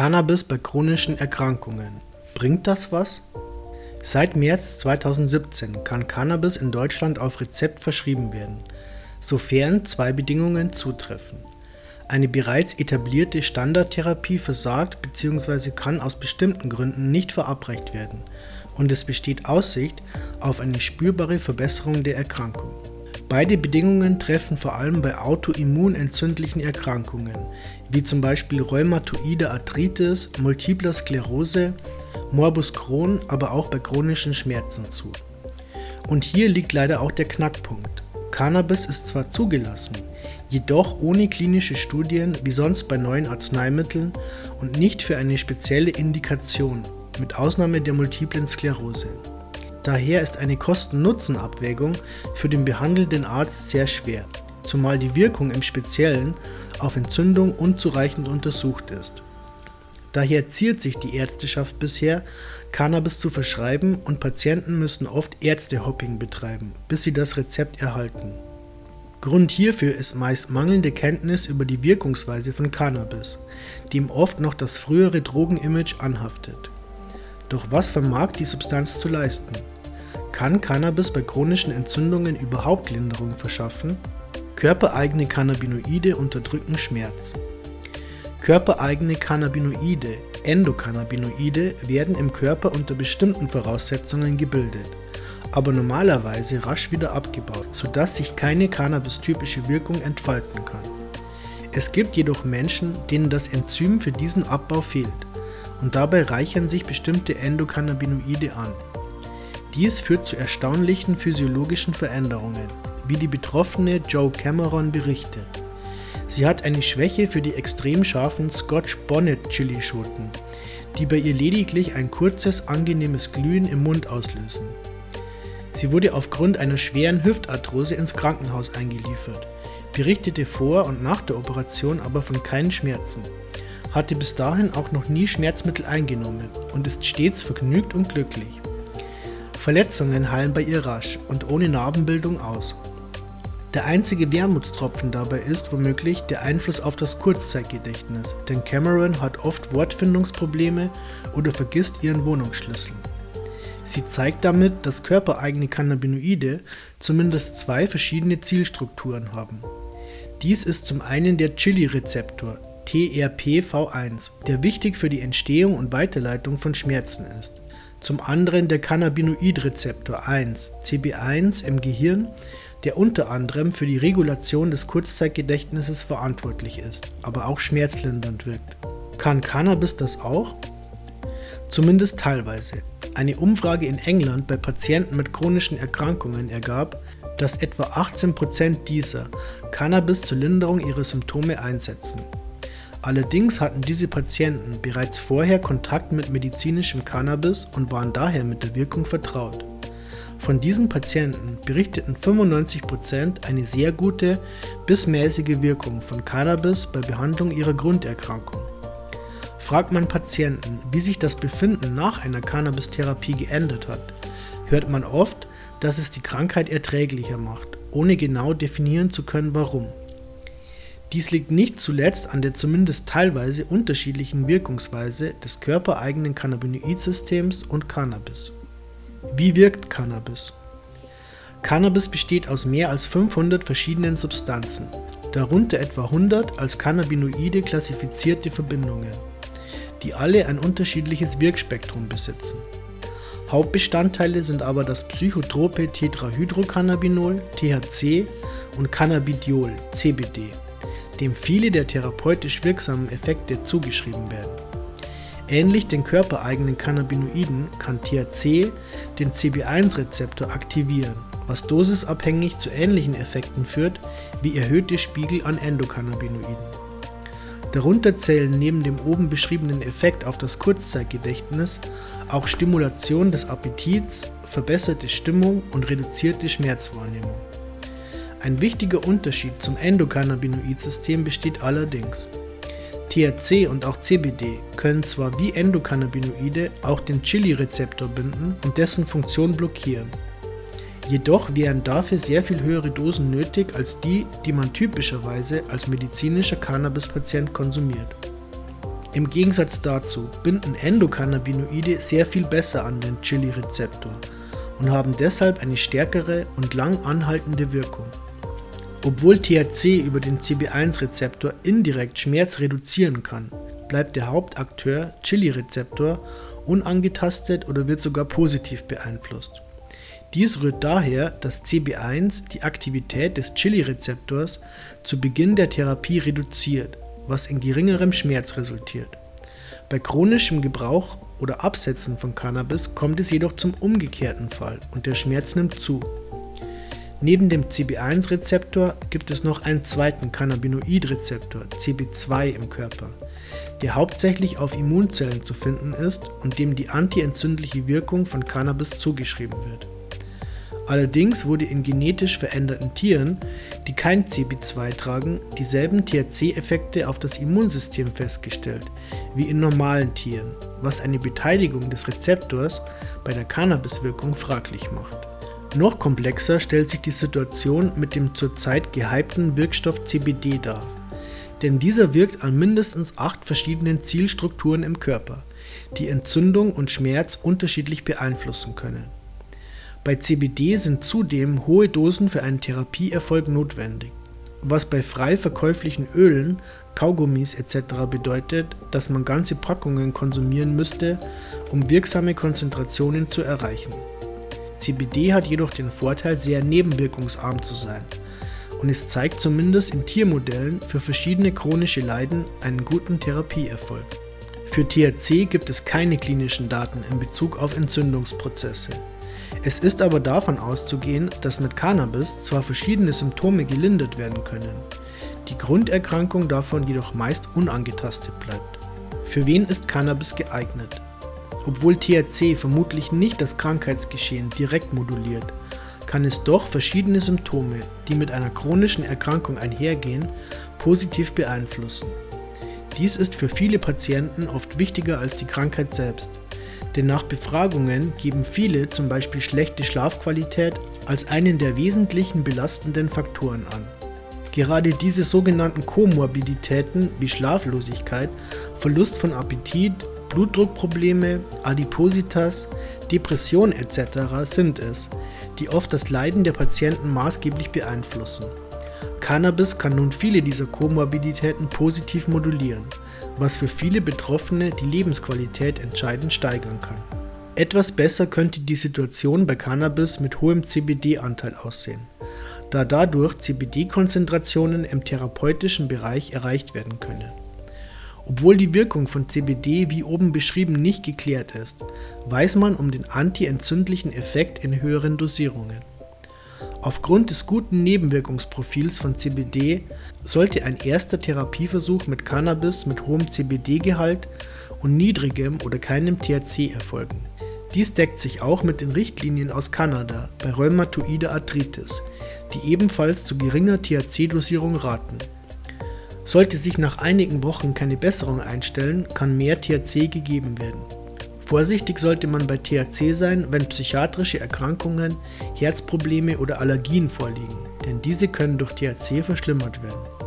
Cannabis bei chronischen Erkrankungen. Bringt das was? Seit März 2017 kann Cannabis in Deutschland auf Rezept verschrieben werden, sofern zwei Bedingungen zutreffen. Eine bereits etablierte Standardtherapie versagt bzw. kann aus bestimmten Gründen nicht verabreicht werden und es besteht Aussicht auf eine spürbare Verbesserung der Erkrankung. Beide Bedingungen treffen vor allem bei autoimmunentzündlichen Erkrankungen, wie zum Beispiel rheumatoide Arthritis, multipler Sklerose, Morbus Crohn, aber auch bei chronischen Schmerzen zu. Und hier liegt leider auch der Knackpunkt. Cannabis ist zwar zugelassen, jedoch ohne klinische Studien wie sonst bei neuen Arzneimitteln und nicht für eine spezielle Indikation, mit Ausnahme der multiplen Sklerose. Daher ist eine Kosten-Nutzen-Abwägung für den behandelnden Arzt sehr schwer, zumal die Wirkung im Speziellen auf Entzündung unzureichend untersucht ist. Daher ziert sich die Ärzteschaft bisher, Cannabis zu verschreiben und Patienten müssen oft Ärztehopping betreiben, bis sie das Rezept erhalten. Grund hierfür ist meist mangelnde Kenntnis über die Wirkungsweise von Cannabis, dem oft noch das frühere Drogenimage anhaftet. Doch was vermag die Substanz zu leisten? Kann Cannabis bei chronischen Entzündungen überhaupt Linderung verschaffen? Körpereigene Cannabinoide unterdrücken Schmerz. Körpereigene Cannabinoide, Endokannabinoide, werden im Körper unter bestimmten Voraussetzungen gebildet, aber normalerweise rasch wieder abgebaut, sodass sich keine Cannabis-typische Wirkung entfalten kann. Es gibt jedoch Menschen, denen das Enzym für diesen Abbau fehlt und dabei reichern sich bestimmte Endokannabinoide an. Dies führt zu erstaunlichen physiologischen Veränderungen, wie die betroffene Joe Cameron berichtet. Sie hat eine Schwäche für die extrem scharfen Scotch Bonnet Chilischoten, die bei ihr lediglich ein kurzes, angenehmes Glühen im Mund auslösen. Sie wurde aufgrund einer schweren Hüftarthrose ins Krankenhaus eingeliefert, berichtete vor und nach der Operation aber von keinen Schmerzen hatte bis dahin auch noch nie Schmerzmittel eingenommen und ist stets vergnügt und glücklich. Verletzungen heilen bei ihr rasch und ohne Narbenbildung aus. Der einzige Wermutstropfen dabei ist womöglich der Einfluss auf das Kurzzeitgedächtnis, denn Cameron hat oft Wortfindungsprobleme oder vergisst ihren Wohnungsschlüssel. Sie zeigt damit, dass körpereigene Cannabinoide zumindest zwei verschiedene Zielstrukturen haben. Dies ist zum einen der Chili-Rezeptor, TRPV1, der wichtig für die Entstehung und Weiterleitung von Schmerzen ist. Zum anderen der Cannabinoidrezeptor 1, CB1 im Gehirn, der unter anderem für die Regulation des Kurzzeitgedächtnisses verantwortlich ist, aber auch schmerzlindernd wirkt. Kann Cannabis das auch? Zumindest teilweise. Eine Umfrage in England bei Patienten mit chronischen Erkrankungen ergab, dass etwa 18% dieser Cannabis zur Linderung ihrer Symptome einsetzen. Allerdings hatten diese Patienten bereits vorher Kontakt mit medizinischem Cannabis und waren daher mit der Wirkung vertraut. Von diesen Patienten berichteten 95% eine sehr gute bis mäßige Wirkung von Cannabis bei Behandlung ihrer Grunderkrankung. Fragt man Patienten, wie sich das Befinden nach einer Cannabis-Therapie geändert hat, hört man oft, dass es die Krankheit erträglicher macht, ohne genau definieren zu können warum. Dies liegt nicht zuletzt an der zumindest teilweise unterschiedlichen Wirkungsweise des körpereigenen Cannabinoidsystems und Cannabis. Wie wirkt Cannabis? Cannabis besteht aus mehr als 500 verschiedenen Substanzen, darunter etwa 100 als Cannabinoide klassifizierte Verbindungen, die alle ein unterschiedliches Wirkspektrum besitzen. Hauptbestandteile sind aber das psychotrope Tetrahydrocannabinol THC und Cannabidiol CBD dem viele der therapeutisch wirksamen Effekte zugeschrieben werden. Ähnlich den körpereigenen Cannabinoiden kann THC den CB1-Rezeptor aktivieren, was dosisabhängig zu ähnlichen Effekten führt wie erhöhte Spiegel an Endokannabinoiden. Darunter zählen neben dem oben beschriebenen Effekt auf das Kurzzeitgedächtnis auch Stimulation des Appetits, verbesserte Stimmung und reduzierte Schmerzwahrnehmung. Ein wichtiger Unterschied zum Endokannabinoid-System besteht allerdings. THC und auch CBD können zwar wie Endokannabinoide auch den Chili-Rezeptor binden und dessen Funktion blockieren. Jedoch wären dafür sehr viel höhere Dosen nötig als die, die man typischerweise als medizinischer Cannabis-Patient konsumiert. Im Gegensatz dazu binden Endokannabinoide sehr viel besser an den Chili-Rezeptor und haben deshalb eine stärkere und lang anhaltende Wirkung. Obwohl THC über den CB1-Rezeptor indirekt Schmerz reduzieren kann, bleibt der Hauptakteur Chili-Rezeptor unangetastet oder wird sogar positiv beeinflusst. Dies rührt daher, dass CB1 die Aktivität des Chili-Rezeptors zu Beginn der Therapie reduziert, was in geringerem Schmerz resultiert. Bei chronischem Gebrauch oder Absetzen von Cannabis kommt es jedoch zum umgekehrten Fall und der Schmerz nimmt zu. Neben dem CB1-Rezeptor gibt es noch einen zweiten Cannabinoid-Rezeptor, CB2 im Körper, der hauptsächlich auf Immunzellen zu finden ist und dem die antientzündliche Wirkung von Cannabis zugeschrieben wird. Allerdings wurde in genetisch veränderten Tieren, die kein CB2 tragen, dieselben THC-Effekte auf das Immunsystem festgestellt wie in normalen Tieren, was eine Beteiligung des Rezeptors bei der Cannabiswirkung fraglich macht. Noch komplexer stellt sich die Situation mit dem zurzeit gehypten Wirkstoff CBD dar. Denn dieser wirkt an mindestens acht verschiedenen Zielstrukturen im Körper, die Entzündung und Schmerz unterschiedlich beeinflussen können. Bei CBD sind zudem hohe Dosen für einen Therapieerfolg notwendig, was bei frei verkäuflichen Ölen, Kaugummis etc. bedeutet, dass man ganze Packungen konsumieren müsste, um wirksame Konzentrationen zu erreichen. CBD hat jedoch den Vorteil, sehr nebenwirkungsarm zu sein und es zeigt zumindest in Tiermodellen für verschiedene chronische Leiden einen guten Therapieerfolg. Für THC gibt es keine klinischen Daten in Bezug auf Entzündungsprozesse. Es ist aber davon auszugehen, dass mit Cannabis zwar verschiedene Symptome gelindert werden können, die Grunderkrankung davon jedoch meist unangetastet bleibt. Für wen ist Cannabis geeignet? Obwohl THC vermutlich nicht das Krankheitsgeschehen direkt moduliert, kann es doch verschiedene Symptome, die mit einer chronischen Erkrankung einhergehen, positiv beeinflussen. Dies ist für viele Patienten oft wichtiger als die Krankheit selbst, denn nach Befragungen geben viele zum Beispiel schlechte Schlafqualität als einen der wesentlichen belastenden Faktoren an. Gerade diese sogenannten Komorbiditäten wie Schlaflosigkeit, Verlust von Appetit, Blutdruckprobleme, Adipositas, Depression etc. sind es, die oft das Leiden der Patienten maßgeblich beeinflussen. Cannabis kann nun viele dieser Komorbiditäten positiv modulieren, was für viele Betroffene die Lebensqualität entscheidend steigern kann. Etwas besser könnte die Situation bei Cannabis mit hohem CBD-Anteil aussehen, da dadurch CBD-Konzentrationen im therapeutischen Bereich erreicht werden können. Obwohl die Wirkung von CBD wie oben beschrieben nicht geklärt ist, weiß man um den antientzündlichen Effekt in höheren Dosierungen. Aufgrund des guten Nebenwirkungsprofils von CBD sollte ein erster Therapieversuch mit Cannabis mit hohem CBD-Gehalt und niedrigem oder keinem THC erfolgen. Dies deckt sich auch mit den Richtlinien aus Kanada bei rheumatoider Arthritis, die ebenfalls zu geringer THC-Dosierung raten. Sollte sich nach einigen Wochen keine Besserung einstellen, kann mehr THC gegeben werden. Vorsichtig sollte man bei THC sein, wenn psychiatrische Erkrankungen, Herzprobleme oder Allergien vorliegen, denn diese können durch THC verschlimmert werden.